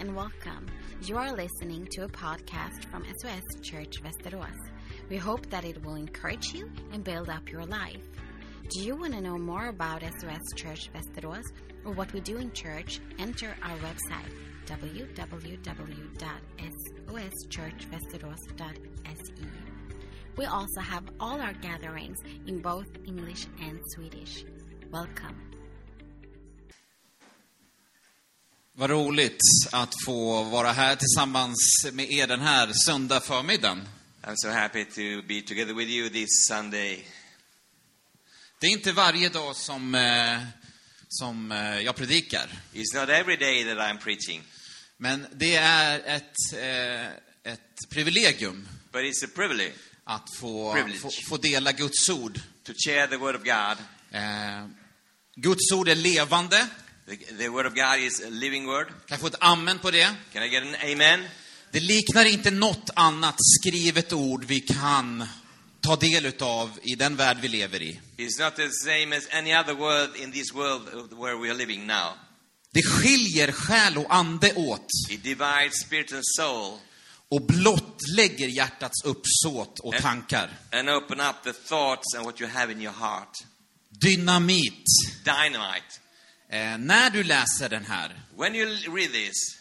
and welcome. You are listening to a podcast from SOS Church Västerås. We hope that it will encourage you and build up your life. Do you want to know more about SOS Church Västerås or what we do in church? Enter our website www.soschurchvästerås.se. We also have all our gatherings in both English and Swedish. Welcome. Vad roligt att få vara här tillsammans med er den här söndag förmiddagen. I'm so happy to be together with you this Sunday. Det är inte varje dag som, eh, som eh, jag predikar, It's not every day that I'm preaching, men det är ett, eh, ett privilegium but it's a privilege att få, Privilege. få, få dela Guds ord. to share the Word of God. Guds ord är levande. The, the Word of God is a living Word. Kan jag få ett amen på det? Can I get an amen? Det liknar inte något annat skrivet ord vi kan ta del utav i den värld vi lever i. It's not the same as any other word in this world where we are living now. Det skiljer själ och ande åt It divides spirit and soul och blottlägger hjärtats uppsåt och tankar. and open up the thoughts and what you have in your heart. Dynamit. Dynamite. Eh, när du läser den här, When you read this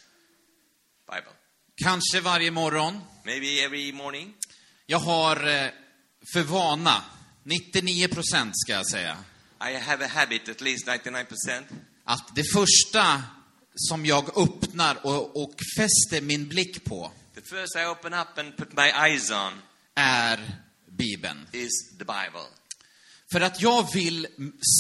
Bible, kanske varje morgon, maybe every morning, jag har eh, för vana, 99 procent ska jag säga, I have a habit, at least 99%, att det första som jag öppnar och, och fäster min blick på The first I open up and put my eyes on är Bibeln. is the Bible. För att jag vill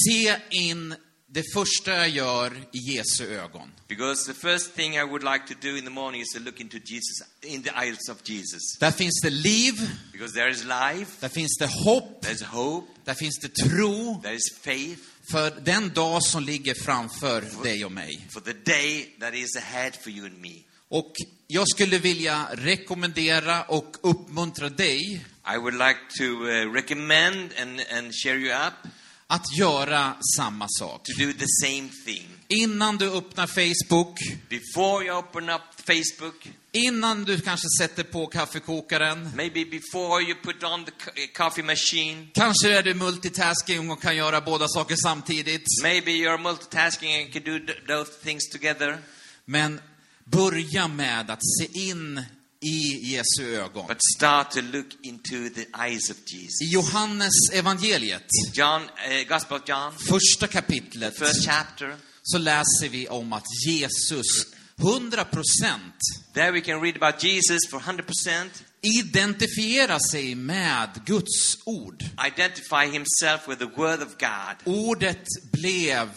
se in det första jag gör i Jesu ögon. Because the first thing I would like to do in the morning is to look into Jesus, in the eyes of Jesus. Där finns det liv, Because there is life, där finns det hopp, there's hope, där finns det tro there is faith för den dag som ligger framför dig och mig. for the day that is ahead for you and me. Och jag skulle vilja rekommendera och uppmuntra dig I would like to uh, recommend and, and cheer you up att göra samma sak. to do the same thing. Innan du öppnar Facebook, Before you open up Facebook, innan du kanske sätter på kaffekokaren, maybe before you put on the co- coffee machine, kanske är du multitasking och kan göra båda saker samtidigt. maybe you're multitasking and can do th- those things together. Men börja med att se in i Jesu ögon. But start to look into the eyes of Jesus. I Johannes evangeliet, John, uh, Gospel of John, första kapitlet, first chapter. så läser vi om att Jesus 100 There we can read about Jesus for 100%, identifierar sig med Guds ord. identify himself with the Word of God. Ordet blev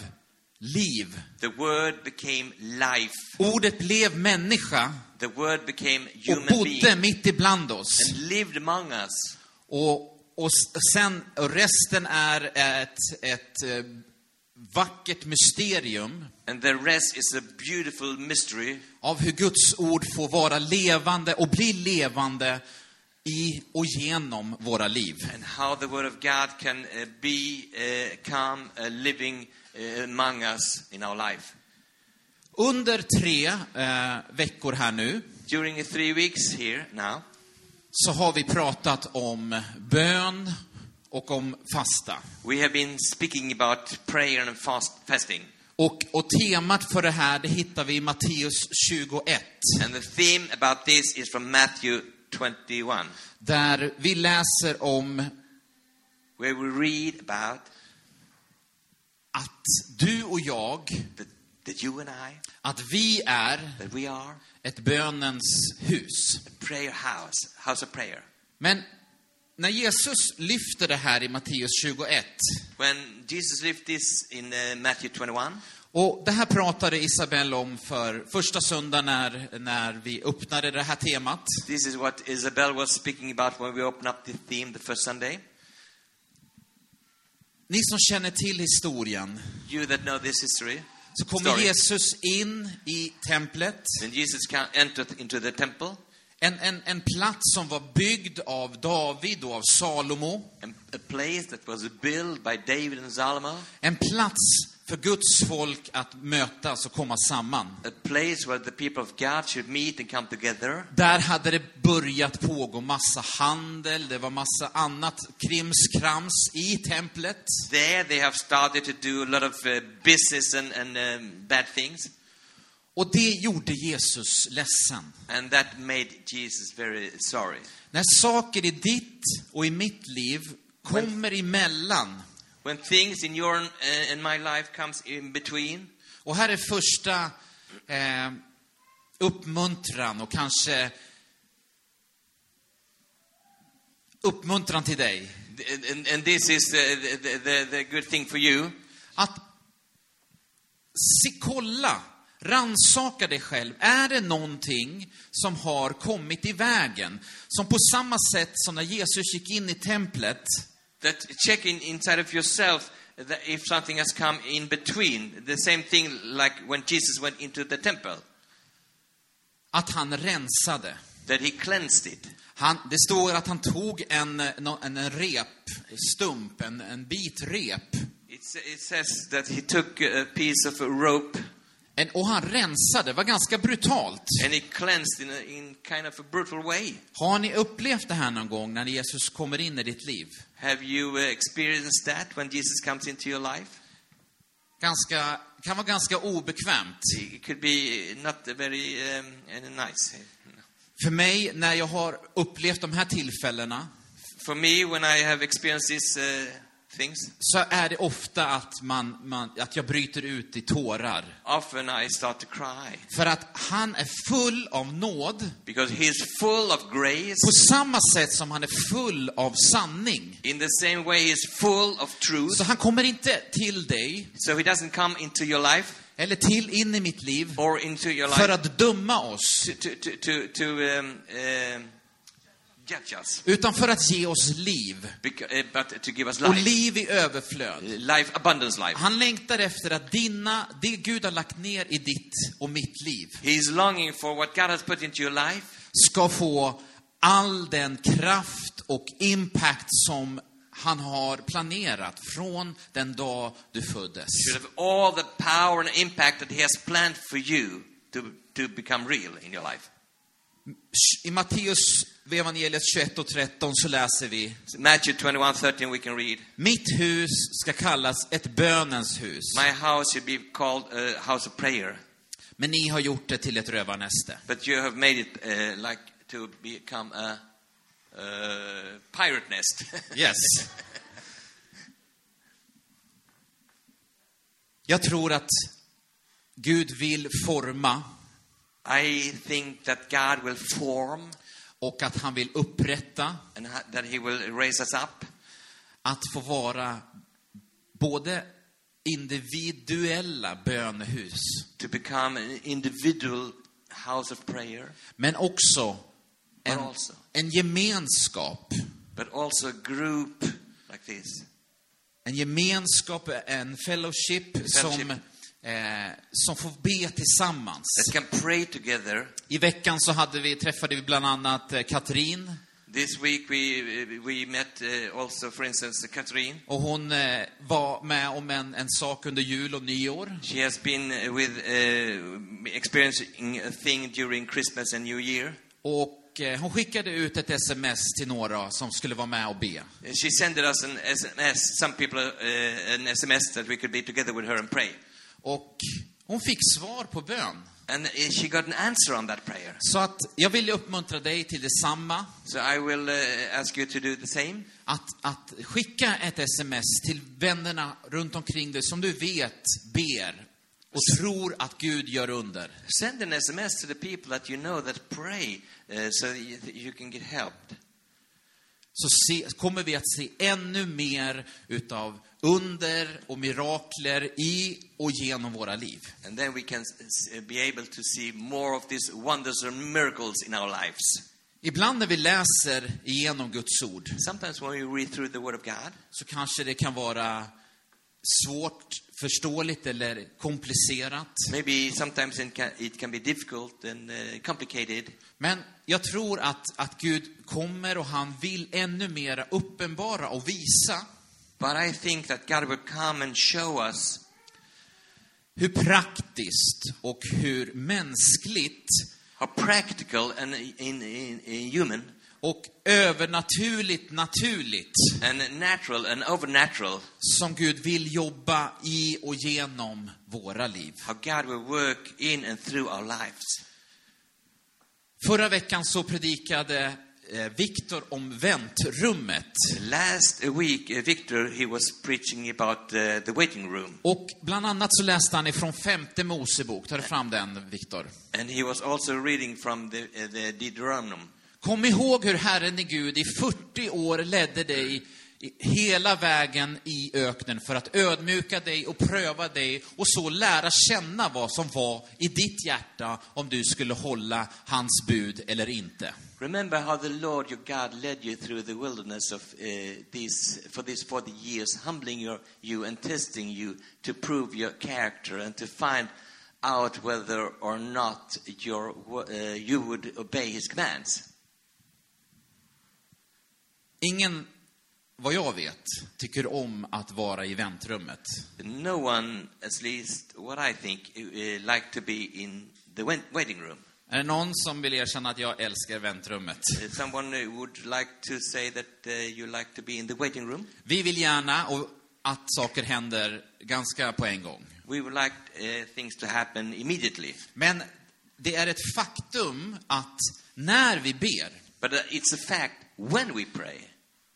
liv. The Word became life. Ordet blev människa The Word became och human bodde being mitt ibland oss. and lived among us. Och, och s- sen, och resten är ett, ett eh, vackert mysterium And the rest is a beautiful mystery av hur Guds ord får vara levande och bli levande i och genom våra liv. and how the Word of God can uh, be, uh, come uh, living uh, among us in our life. Under tre eh, veckor här nu During three weeks here now, så har vi pratat om bön och om fasta. we have been speaking about prayer and fast, fasting. Och, och temat för det här, det hittar vi i Matteus 21. And the theme about this is from Matthew 21, Där vi läser om where we read about att du och jag, that, that you and I, att vi är that we are ett bönens hus. a prayer house, house of prayer. Men när Jesus lyfter det här i Matteus 21, When Jesus lived this in uh, Matthew 21, och det här pratade Isabelle om för första söndagen när, när vi öppnade det här temat. this is what Isabel was speaking about when we opened up the theme the first Sunday. Ni som känner till historien, You that know this history, så kommer. Jesus in i templet, when Jesus entered into the temple, en, en, en plats som var byggd av David och av Salomo, a a place that was built by David and Solomon, en plats för Guds folk att mötas och komma samman. Där hade det börjat pågå massa handel, det var massa annat krimskrams i templet. There they have started to do a lot of uh, business and, and um, bad things. Och det gjorde Jesus ledsen. And that made Jesus very sorry. När saker i ditt och i mitt liv kommer emellan. When things in your and my life comes in between, Och här är första eh, uppmuntran och kanske uppmuntran till dig. and, and this is the, the, the, the good thing for you, Att se, kolla, ransaka dig själv. Är det någonting som har kommit i vägen? Som på samma sätt som när Jesus gick in i templet, that checking inside of yourself that if something has come in between, the same thing like when Jesus went into the temple, att han rensade. that he cleansed it. Han, det står att han tog en, en, en rep, stump, en, en bit rep. It, it says that he took a piece of a rope En, och han rensade, det var ganska brutalt. and he cleansed in, a, in kind of a brutal way. Har ni upplevt det här någon gång när Jesus kommer in i ditt liv? Have you experienced that when Jesus comes into your life? Ganska, kan vara ganska obekvämt. It could be not very um, nice. För mig, när jag har upplevt de här tillfällena, For me, when I have experienced these uh, things, så är det ofta att, man, man, att jag bryter ut i tårar. often I start to cry För att han är full av nåd, because he's full of grace. på samma sätt som han är full av sanning. In the same way, he's full of truth. Så han kommer inte till dig, So he doesn't come into your life eller till in i mitt liv, för att döma oss, to, to, to, um, judge us, utan för att ge oss liv. Beca- but to give us Och liv i överflöd. Life, abundance life. Han längtar efter att dina, det Gud har lagt ner i ditt och mitt liv life ska få all den kraft och impact som han har planerat från den dag du föddes. should have all the power and impact that He has planned for you to, to become real in your life. I Matteus evangeliet 21 och 13 så läser vi Matthew 21:13 we can read. Mitt hus ska kallas ett bönens hus, My house should be called a house of prayer, men ni har gjort det till ett rövarnäste. but you have made it uh, like to become a, uh pirate nest. Yes. Jag tror att Gud vill forma I think that God will form och att han vill upprätta att få vara både individuella bönehus, to become an individual house of prayer, men också en, also- en gemenskap. but also a group like this. En gemenskap, en fellowship, som, Fellowship. Eh, som får be tillsammans. That can pray together. I veckan så hade vi, träffade vi bland annat eh, Katrin This week we we met uh, also, for instance, Catherine. och hon eh, var med om en, en sak under jul och nyår. She has been uh, with uh, experiencing a thing during Christmas and New Year. Och eh, hon skickade ut ett sms till några som skulle vara med och be. She sent us an SMS, some people uh, an SMS that we could be together with her and pray. Och hon fick svar på bön. And uh, she got an answer on that prayer. Så att jag vill uppmuntra dig till detsamma. So I will uh, ask you to do the same. Att, att skicka ett sms till vännerna runt omkring dig som du vet ber och tror att Gud gör under. Send an SMS to the people that you know that pray uh, so that you, that you can get help. Så se, kommer vi att se ännu mer utav under och mirakler i och genom våra liv. And then we can be able to see more of these wonders and miracles in our lives. Ibland när vi läser igenom Guds ord Sometimes when we read through the Word of God, så kanske det kan vara svårt, förståeligt eller komplicerat. maybe sometimes it can, it can be difficult and uh, complicated. Men jag tror att, att Gud kommer och han vill ännu mer uppenbara och visa But I think that God will come and show us hur praktiskt och hur mänskligt how practical and in, in, in human och övernaturligt naturligt and natural and overnatural som Gud vill jobba i och genom våra liv. how God will work in and through our lives. Förra veckan så predikade eh, Viktor om väntrummet. Last week, uh, Victor, he was preaching about uh, the waiting room. Och bland annat så läste han ifrån femte Mosebok. Du fram den, Viktor? And he was also reading from the, the Deuteronomy. Kom ihåg hur Herren i Gud i 40 år ledde dig hela vägen i öknen för att ödmjuka dig och pröva dig och så lära känna vad som var i ditt hjärta om du skulle hålla hans bud eller inte. Remember how the Lord your God led you through the wilderness of uh, these for these 40 years, humbling your, you and testing you to prove your character and to find out whether or not your, uh, you would obey His commands. Ingen, vad jag vet, tycker om att vara i väntrummet. No one, at least what I think, uh, like to be in the wait- waiting room. Är det någon som vill erkänna att jag älskar väntrummet? Someone would like to say that uh, you like to be in the waiting room. Vi vill gärna och att saker händer ganska på en gång. We would like uh, things to happen immediately. Men det är ett faktum att när vi ber, But it's a fact when we pray,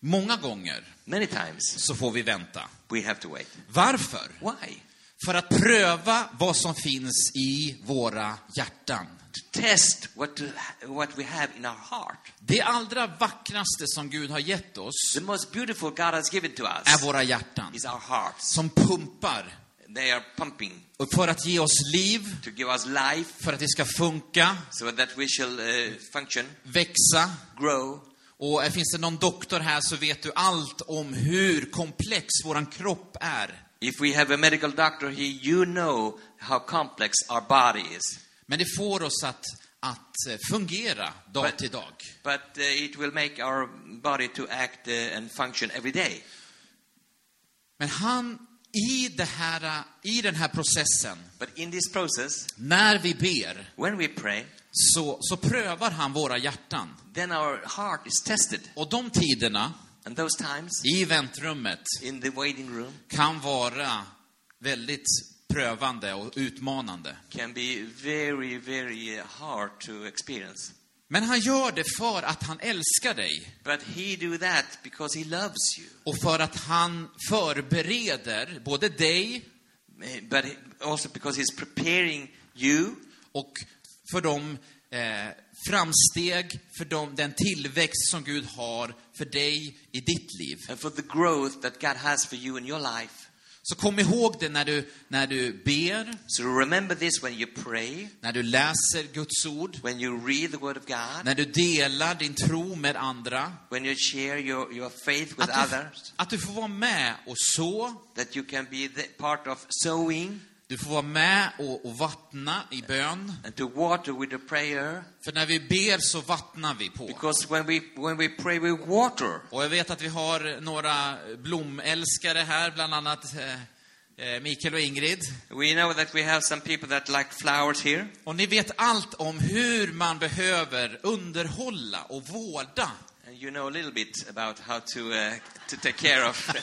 många gånger, many times så får vi vänta. we have to wait. Varför? Why? För att pröva vad som finns i våra hjärtan. To test what, what we have in our heart. Det allra vackraste som Gud har gett oss The most beautiful God has given to är us våra hjärtan is our hearts. som pumpar They are pumping och för att ge oss liv, to give us life för att det ska funka, so that we shall uh, function, växa. grow. Och eh, finns det någon doktor här så vet du allt om hur komplex våran kropp är. If we have a medical doctor here, you know how complex our body is. Men det får oss att, att eh, fungera dag Men- till dag. But uh, it will make our body to act uh, and function every day. Men han, i, det här, i den här processen, process, när vi ber, pray, så, så prövar han våra hjärtan. Och de tiderna times i väntrummet room kan vara väldigt prövande och utmanande. can be very, very hard to experience. Men han gör det för att han älskar dig But he do that because he loves you. och för att han förbereder både dig Eh, But also because he's preparing you och för de eh, framsteg, för de, den tillväxt som Gud har för dig i ditt liv. and for the growth that God has for you in your life. Så kom ihåg det när du, när du ber, So remember this when you pray, när du läser Guds ord, when you read the Word of God, när du delar din tro med andra. when you share your, your faith with Att du, others, att du får vara med och så, that you can be part of sowing du får vara med och, och vattna i bön. and to water with a prayer. För när vi ber så vattnar vi på. Because when we, when we pray, we water. Och jag vet att vi har några blomälskare här, bland annat eh, eh, Mikael och Ingrid. We know that we have some people that like flowers here. Och ni vet allt om hur man behöver underhålla och vårda. And you know a little bit about how to, uh, to take care of.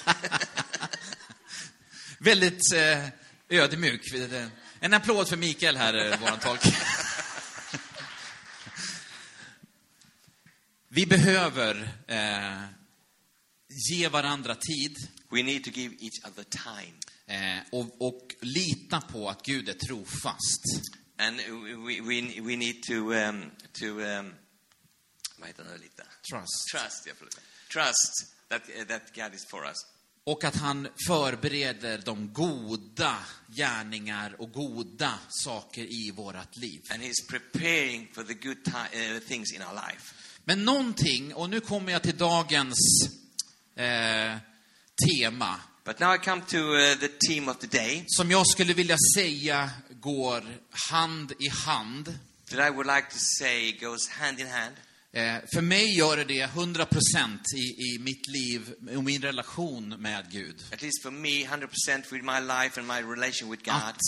Väldigt eh, ödmjuk. En applåd för Mikael här, eh, våran tolk. Vi behöver eh, ge varandra tid we need to give each other time. eh, och, och lita på att Gud är trofast. And we, we, we need to, um, to um, vad heter det lite? Trust. Trust, ja. Trust that, uh, that God is for us. Och att han förbereder de goda gärningar och goda saker i vårat liv. And He's preparing for the good uh, things in our life. Men någonting, och nu kommer jag till dagens eh, tema, But now I come to uh, the theme of the day som jag skulle vilja säga går hand i hand. that I would like to say goes hand in hand. Eh, för mig gör det det 100% i, i mitt liv och min relation med Gud. At least for me, 100% with my life and my relation with God. Att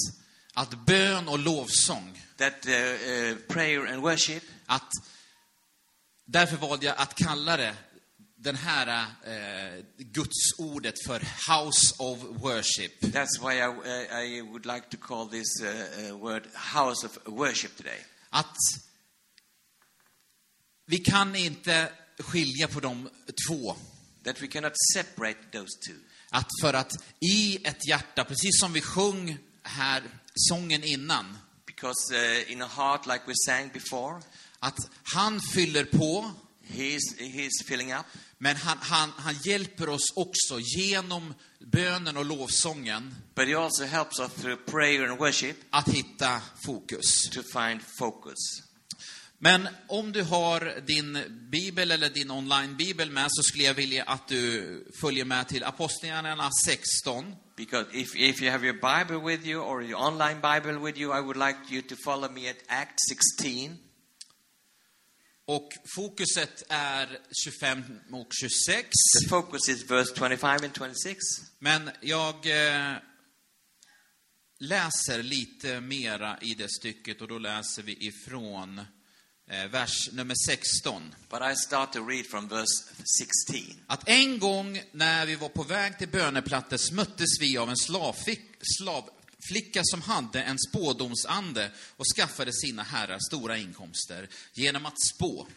att bön och lovsång, that uh, uh, prayer and worship, att därför valde jag att kalla det den här eh, Guds ordet för House of Worship. that's why I, uh, I would like to call this uh, uh, word house of worship today. Att vi kan inte skilja på de två. That we cannot separate those two. Att för att i ett hjärta, precis som vi sjöng här sången innan, Because uh, in a heart, like we sang before, att han fyller på, he's, he's filling up, men han, han, han hjälper oss också genom bönen och lovsången but he also helps us through prayer and worship att hitta fokus. to find focus. Men om du har din bibel eller din online-bibel med så skulle jag vilja att du följer med till Apostlagärningarna 16. Because if, if you have your Bible with you or your online Bible with you, I would like you to follow me at Act 16. Och fokuset är 25 och 26. The focus is verse 25 and 26. Men jag eh, läser lite mera i det stycket och då läser vi ifrån vers nummer 16. But I start to read from verse 16. Att en gång när vi var på väg till böneplattes möttes vi av en slavfick, slavflicka som hade en spådomsande och skaffade sina herrar stora inkomster genom att spå.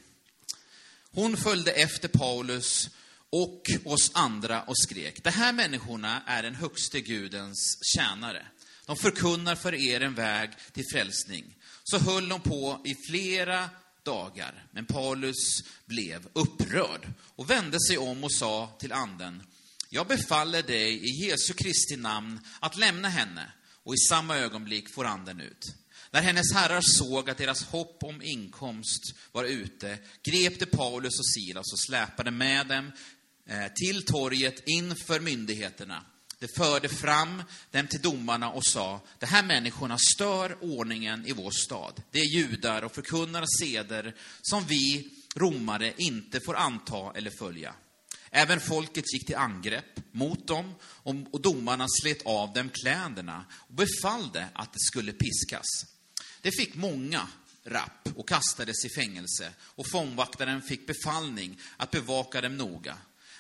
Hon följde efter Paulus och oss andra och skrek, de här människorna är den högste Gudens tjänare. De förkunnar för er en väg till frälsning. Så höll de på i flera dagar, men Paulus blev upprörd och vände sig om och sa till anden, jag befaller dig i Jesu Kristi namn att lämna henne. Och i samma ögonblick får anden ut. När hennes herrar såg att deras hopp om inkomst var ute, grep de Paulus och Silas och släpade med dem eh, till torget inför myndigheterna. De förde fram dem till domarna och sa, de här människorna stör ordningen i vår stad. Det är judar och förkunnar seder som vi romare inte får anta eller följa. Även folket gick till angrepp mot dem och domarna slet av dem kläderna och befallde att det skulle piskas. Det fick många rapp och kastades i fängelse och fångvaktaren fick befallning att bevaka dem noga.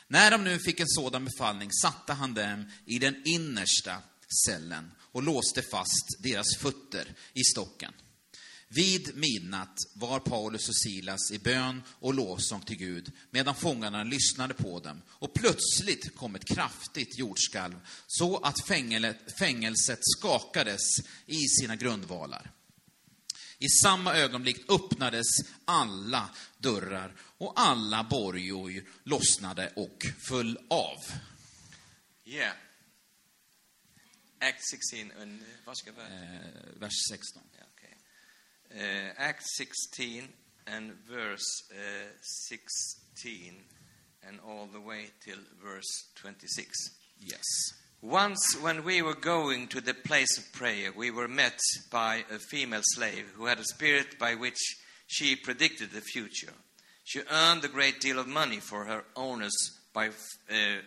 När de nu fick en sådan befallning satte han dem i den innersta cellen och låste fast deras fötter i stocken. Vid midnatt var Paulus och Silas i bön och lovsång till Gud medan fångarna lyssnade på dem. Och plötsligt kom ett kraftigt jordskalv så att fängelset skakades i sina grundvalar. I samma ögonblick öppnades alla dörrar och alla borgor lossnade och föll av. Yeah. Act 16 and vad ska vi Eh, vers 16. Yeah, okay. Uh, Act 16 and verse uh, 16 and all the way till verse 26. Yes. Once, when we were going to the place of prayer, we were met by a female slave who had a spirit by which she predicted the future. She earned a great deal of money for her owners by uh,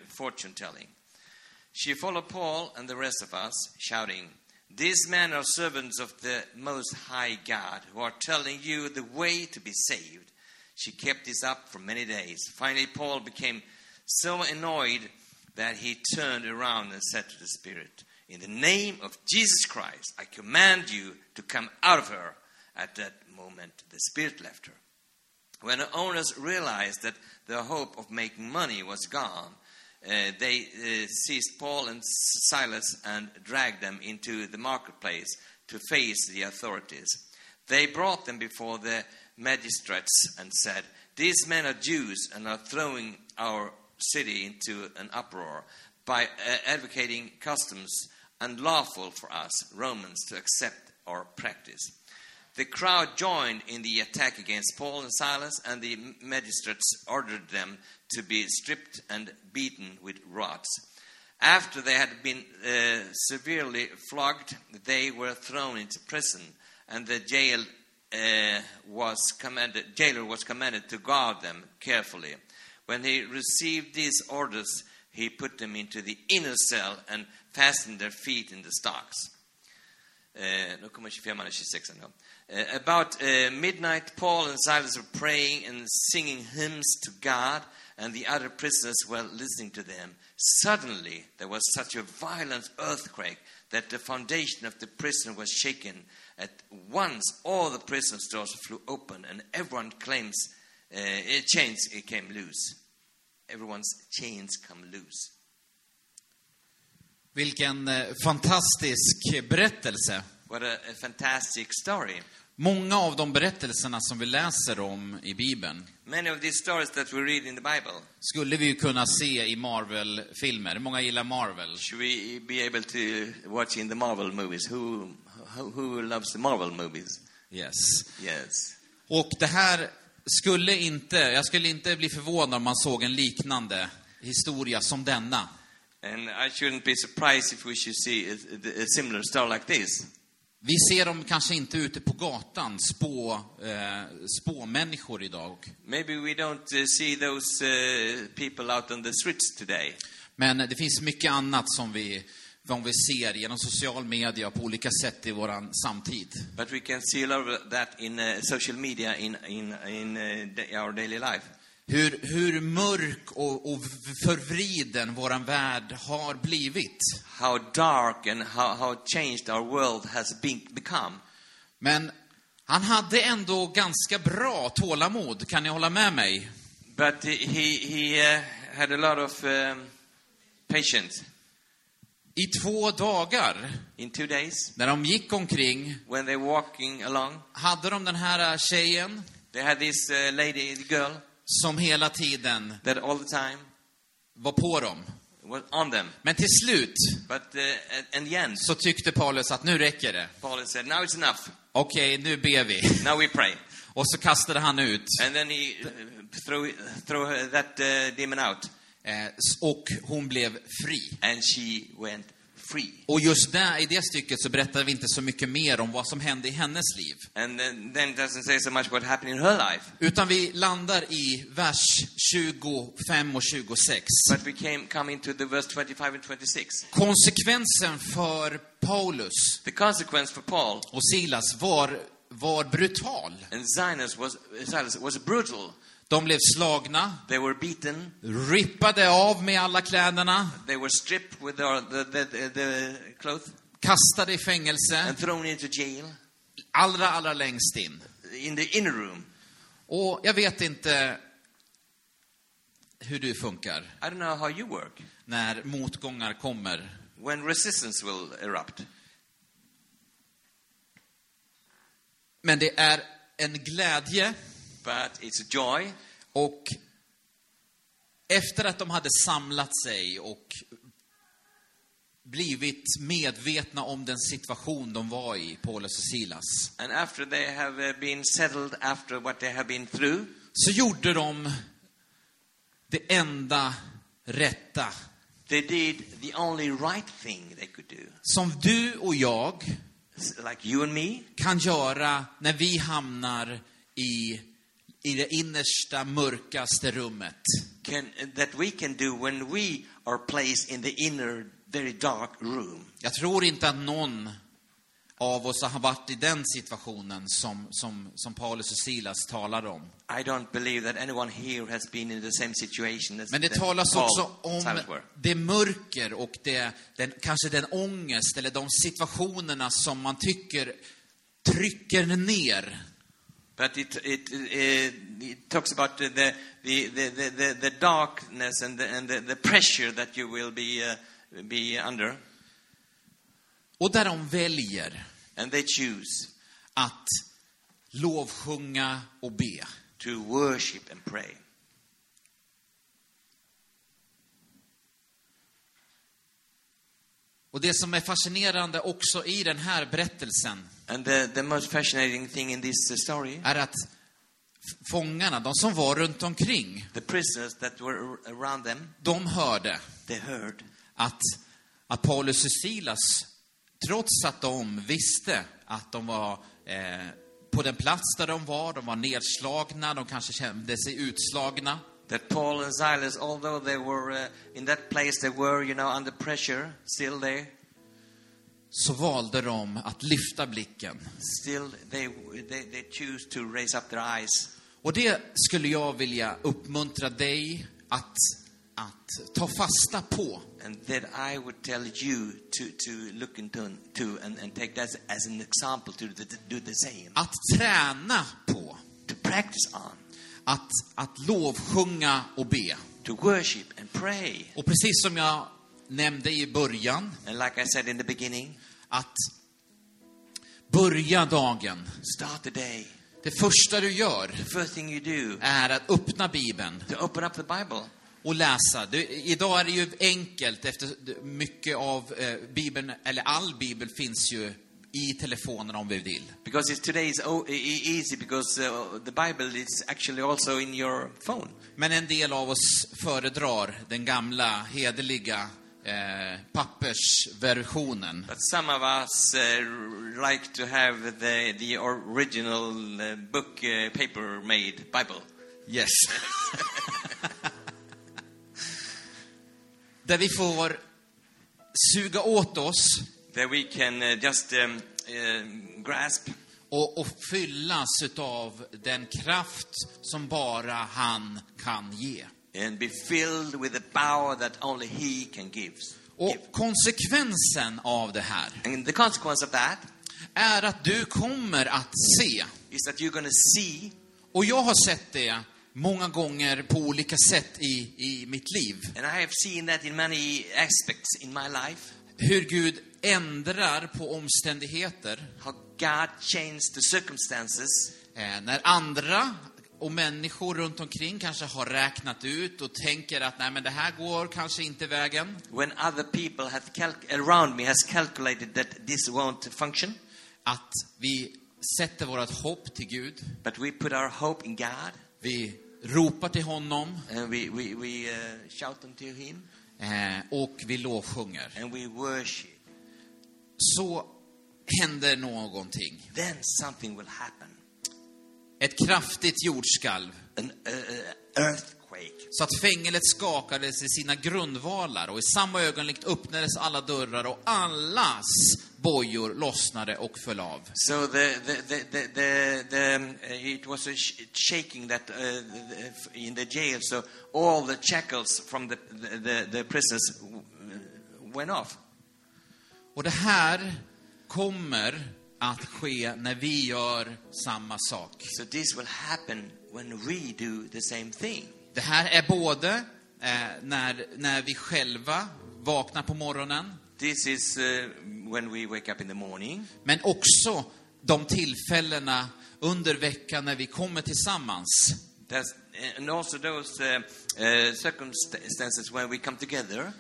fortune telling. She followed Paul and the rest of us, shouting, These men are servants of the Most High God who are telling you the way to be saved. She kept this up for many days. Finally, Paul became so annoyed that he turned around and said to the Spirit, In the name of Jesus Christ, I command you to come out of her. At that moment, the Spirit left her. When the owners realized that the hope of making money was gone, uh, they uh, seized Paul and Silas and dragged them into the marketplace to face the authorities. They brought them before the magistrates and said, These men are Jews and are throwing our city into an uproar by uh, advocating customs unlawful for us, Romans, to accept or practice. The crowd joined in the attack against Paul and Silas, and the magistrates ordered them to be stripped and beaten with rods. After they had been uh, severely flogged, they were thrown into prison, and the jail uh, was commanded, jailer was commanded to guard them carefully. When he received these orders, he put them into the inner cell and fastened their feet in the stocks. Nu kommer 25 och 26 nu. Eh, about eh, midnight, Paul and Silas were praying and singing hymns to God, and the other prisoners were listening to them. Suddenly, there was such a violent earthquake that the foundation of the prison was shaken. At once, all the prison doors flew open, and everyone claims uh, chains came loose. Everyone's chains come loose. Vilken eh, fantastisk berättelse. What a, a fantastic story. Många av de berättelserna som vi läser om i Bibeln Many of these stories that we read in the Bible, skulle vi ju kunna se i Marvel-filmer. Många gillar Marvel. should we be able to watch in the Marvel movies? Who, who, who loves the Marvel movies? Yes. Yes. Och det här skulle inte, jag skulle inte bli förvånad om man såg en liknande historia som denna. And I shouldn't be surprised if we should see a, a similar story like this. Vi ser dem kanske inte ute på gatan, spå, eh, spåmänniskor idag. Maybe we don't uh, see those uh, people out on the streets today. Men det finns mycket annat som vi, som vi ser genom social media på olika sätt i våran samtid. But we can see a lot of that in uh, social media in, in, in uh, our daily life. Hur, hur mörk och, och förvriden våran värld har blivit. How dark and how, how changed our world has been, become. Men han hade ändå ganska bra tålamod, kan ni hålla med mig? But he, he uh, had a lot of um, patience. I två dagar, In two days, när de gick omkring, when they walking along, hade de den här tjejen they had this uh, lady, the girl, som hela tiden that all the time var på dem. was on them. Men till slut But uh, in the end, så tyckte Paulus att nu räcker det. Paul said, now it's enough. Okej, nu ber vi. Now we pray. Och så kastade han ut. And then he uh, threw, threw that uh, demon out. Eh, och hon blev fri. And she went free. Och just där, i det stycket så berättar vi inte så mycket mer om vad som hände i hennes liv. And then, then doesn't say so much what happened in her life. Utan vi landar i vers 25 och 26. But we came, come into the verse 25 and 26. Konsekvensen för Paulus The consequence for Paul och Silas var, var brutal. and Silas was, Silas was brutal. De blev slagna, They were beaten. rippade av med alla kläderna, They were stripped with the, the, the, the clothes kastade i fängelse, and thrown into jail allra, allra längst in. in the inner room. Och jag vet inte hur du funkar I don't know how you work. när motgångar kommer. When resistance will erupt. Men det är en glädje But it's a joy. och efter att de hade samlat sig och blivit medvetna om den situation de var i, Paulus och Silas, And after they have uh, been settled after what they have been through, så gjorde de det enda rätta they did the only right thing they could do. som du och jag Like you and me, kan göra när vi hamnar i, i det innersta, mörkaste rummet. can, that we can do when we are placed in the inner, very dark room. Jag tror inte att någon av oss har varit i den situationen som, som, som Paulus och Silas talar om. I don't believe that anyone here has been in the same situation as Men det talas Paul också om det mörker och det, den, kanske den ångest eller de situationerna som man tycker trycker ner. But it, it, it, it talks about the, the, the, the, the, darkness and, the, and the, the pressure that you will be, uh, be under. Och där de väljer And they choose att lovsjunga och be. to worship and pray. Och det som är fascinerande också i den här berättelsen And the, the most fascinating thing in this uh, story, är att fångarna, de som var runt omkring, the prisoners that were ar- around them, de hörde they heard att, att Paulus och Silas, trots att de visste att de var eh, på den plats där de var, de var nedslagna, de kanske kände sig utslagna, that Paul and Silas, although they were uh, in that place, they were, you know, under pressure, still there. Så valde de att lyfta blicken. Still, they, they, they choose to raise up their eyes. Och det skulle jag vilja uppmuntra dig att, att ta fasta på. And that I would tell you to, to look into to and, and take that as an example to, do the same. Att träna på. To practice on. Att, att lovsjunga och be. To worship and pray. Och precis som jag nämnde i början, And like I said in the beginning, att börja dagen. start the day. Det första du gör do, är att öppna Bibeln och läsa. Det, idag är det ju enkelt efter mycket av eh, Bibeln, eller all Bibel finns ju i telefonen om vi vill. Because it's, today is e- e- easy because uh, the Bible is actually also in your phone. Men en del av oss föredrar den gamla, hederliga eh, pappersversionen. But some of us uh, like to have the, the original uh, book uh, paper made Bible. Yes. Där vi får suga åt oss That we can uh, just um, uh, grasp och, och fyllas utav den kraft som bara han kan ge. And be filled with the power that only He can give. Och konsekvensen av det här And the consequence of that är att du kommer att se, is that you're to see, och jag har sett det många gånger på olika sätt i, i mitt liv, and I have seen that in many aspects in my life, hur Gud ändrar på omständigheter. How God changed the circumstances. Eh, när andra och människor runt omkring kanske har räknat ut och tänker att nej men det här går kanske inte vägen. when other people have around me has calculated that this won't function. Att vi sätter vårt hopp till Gud. But we put our hope in God Vi ropar till honom and we, we, we uh, shout unto Him eh, och vi lovsjunger. and we worship. Så händer någonting. Then something will happen. Ett kraftigt jordskalv. An uh, earthquake. Så att fängelset skakades i sina grundvalar och i samma ögonblick öppnades alla dörrar och allas bojor lossnade och föll av. So the, the, the, the, the, um, it was a sh- shaking that uh, in the jail, so all the shackles from the, the, the, prisoners went off. Och det här kommer att ske när vi gör samma sak. So this will happen when we do the same thing. Det här är både eh, när, när vi själva vaknar på morgonen, This is uh, when we wake up in the morning, men också de tillfällena under veckan när vi kommer tillsammans. That's, and also those uh, uh, circumstances when we come together,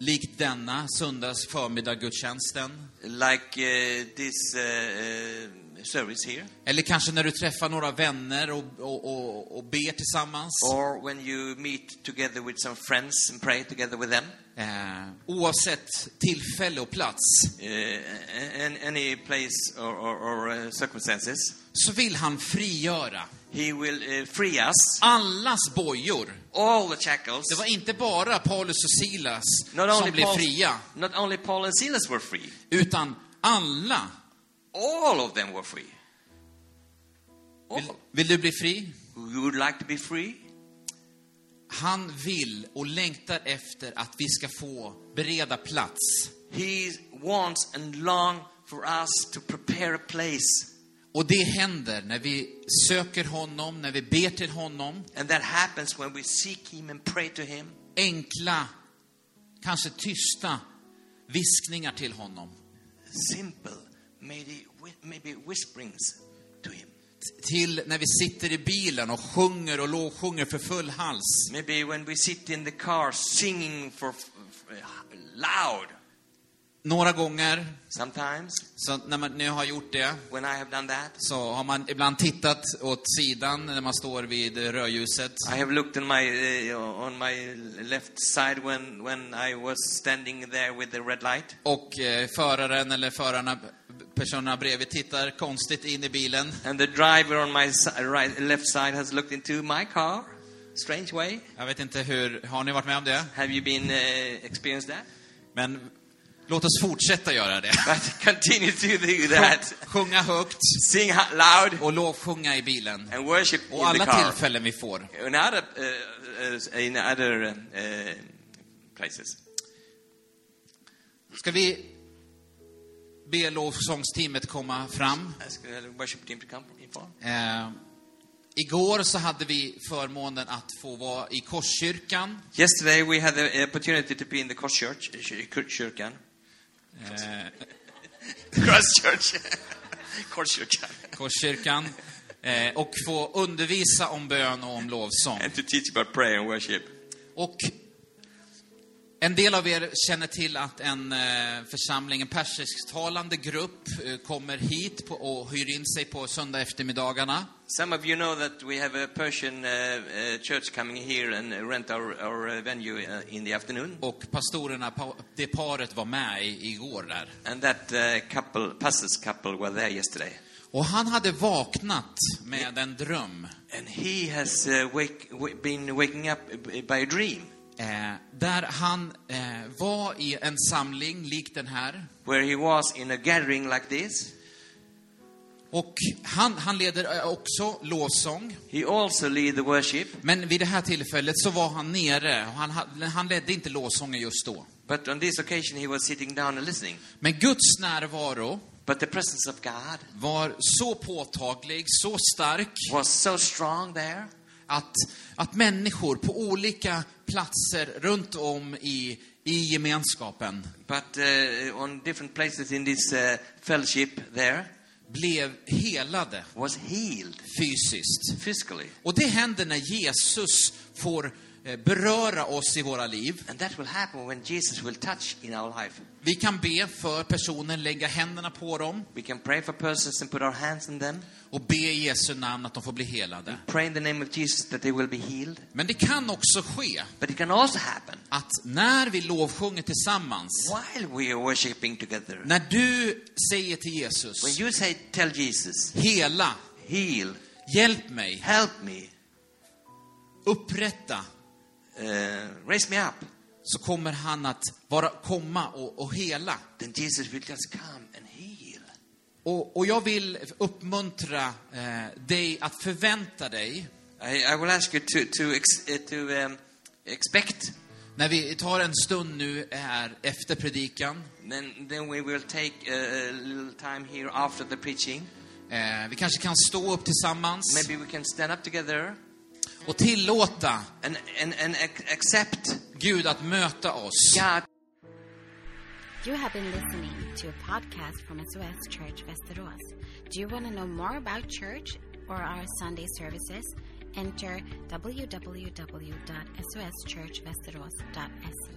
Likt denna söndags förmiddag gudstjänsten. like uh, this uh, uh, service here, Eller kanske när du träffar några vänner och, och, och, och ber tillsammans. or when you meet together with some friends and pray together with them. Eh, oavsett tillfälle och plats uh, any place or, or, or uh, circumstances, så vill han frigöra He will uh, free us. allas bojor. All the shackles. Det var inte bara Paulus och Silas Not som blev Paul, fria, not only Paul and Silas were free, utan alla. all of them were free. All. Vill, vill du bli fri? You would like to be free? Han vill och längtar efter att vi ska få bereda plats. He wants and long for us to prepare a place. Och det händer när vi söker honom, när vi ber till honom. And that happens when we seek Him and pray to Him. Enkla, kanske tysta viskningar till honom. Simple, maybe, maybe whisperings to Him. Till när vi sitter i bilen och sjunger och lovsjunger för full hals. Maybe when we sit in the car singing for, for loud. Några gånger, Sometimes så när man nu har gjort det, when I have done that, så har man ibland tittat åt sidan när man står vid rödljuset. I have looked on my uh, on my left side when when I was standing there with the red light, Och eh, föraren eller förarna, personerna bredvid tittar konstigt in i bilen. and the driver on my right left side has looked into my car. Strange way. Jag vet inte hur, har ni varit med om det? Have you been uh, experienced that? Men Låt oss fortsätta göra det. But continue to do that. Sjunga högt Sing loud och lovsjunga i bilen. and worship Och in the alla car. tillfällen vi får. In other, uh, uh, in other uh, places. Ska vi be lovsångsteamet komma fram? Worship team to come. Eh, igår så hade vi förmånen att få vara i Korskyrkan. Yesterday we had the opportunity to be in the Cross Church, kyrkan. Eh. Korskyrkan. Korskyrkan. Eh, och få undervisa om bön och om lovsång. And to teach about prayer and worship. Och en del av er känner till att en eh, församling, en persisktalande grupp, eh, kommer hit och hyr in sig på söndag eftermiddagarna. Some of you know that we have a Persian uh, church coming here and rent our, our venue in the afternoon. Och pastorerna, pa- det paret var med i, igår där. And that couple, pastors couple, were there yesterday. Och han hade vaknat med en dröm. And he has wake, been waking up by a dream Eh, där han eh, var i en samling lik den här. where he was in a gathering like this. Och han, han leder eh, också lovsång. He also lead the worship, Men vid det här tillfället så var han nere. Och han, ha- han ledde inte lovsången just då. but on this occasion he was sitting down and listening. Men Guds närvaro But the presence of God var så påtaglig, så stark, was so strong there att, att människor på olika platser runt om i, i gemenskapen But uh, on different places in this uh, fellowship there blev helade was healed fysiskt. physically. Och det händer när Jesus får beröra oss i våra liv. And that will happen when Jesus will touch in our life. Vi kan be för personer, lägga händerna på dem We can pray for persons and put our hands on them. och be i Jesu namn att de får bli helade. Pray in the name of Jesus that they will be healed. Men det kan också ske But it can also happen att när vi lovsjunger tillsammans, while we are worshiping together. när du säger till Jesus, When you say, tell Jesus, hela, heal, hjälp mig, help me, upprätta, uh, raise me up, så kommer han att vara, komma och, och hela. then Jesus will just come and heal. Och, och jag vill uppmuntra eh, dig att förvänta dig, I, I will ask you to, to, ex, uh, to um, expect, när vi tar en stund nu här efter predikan, then, then we will take a little time here after the preaching. eh, vi kanske kan stå upp tillsammans Maybe we can stand up together och tillåta and, and, and ac- accept Gud att möta oss. God You have been listening to a podcast from SOS Church Västerås. Do you want to know more about church or our Sunday services? Enter www.soschurchvästerås.se.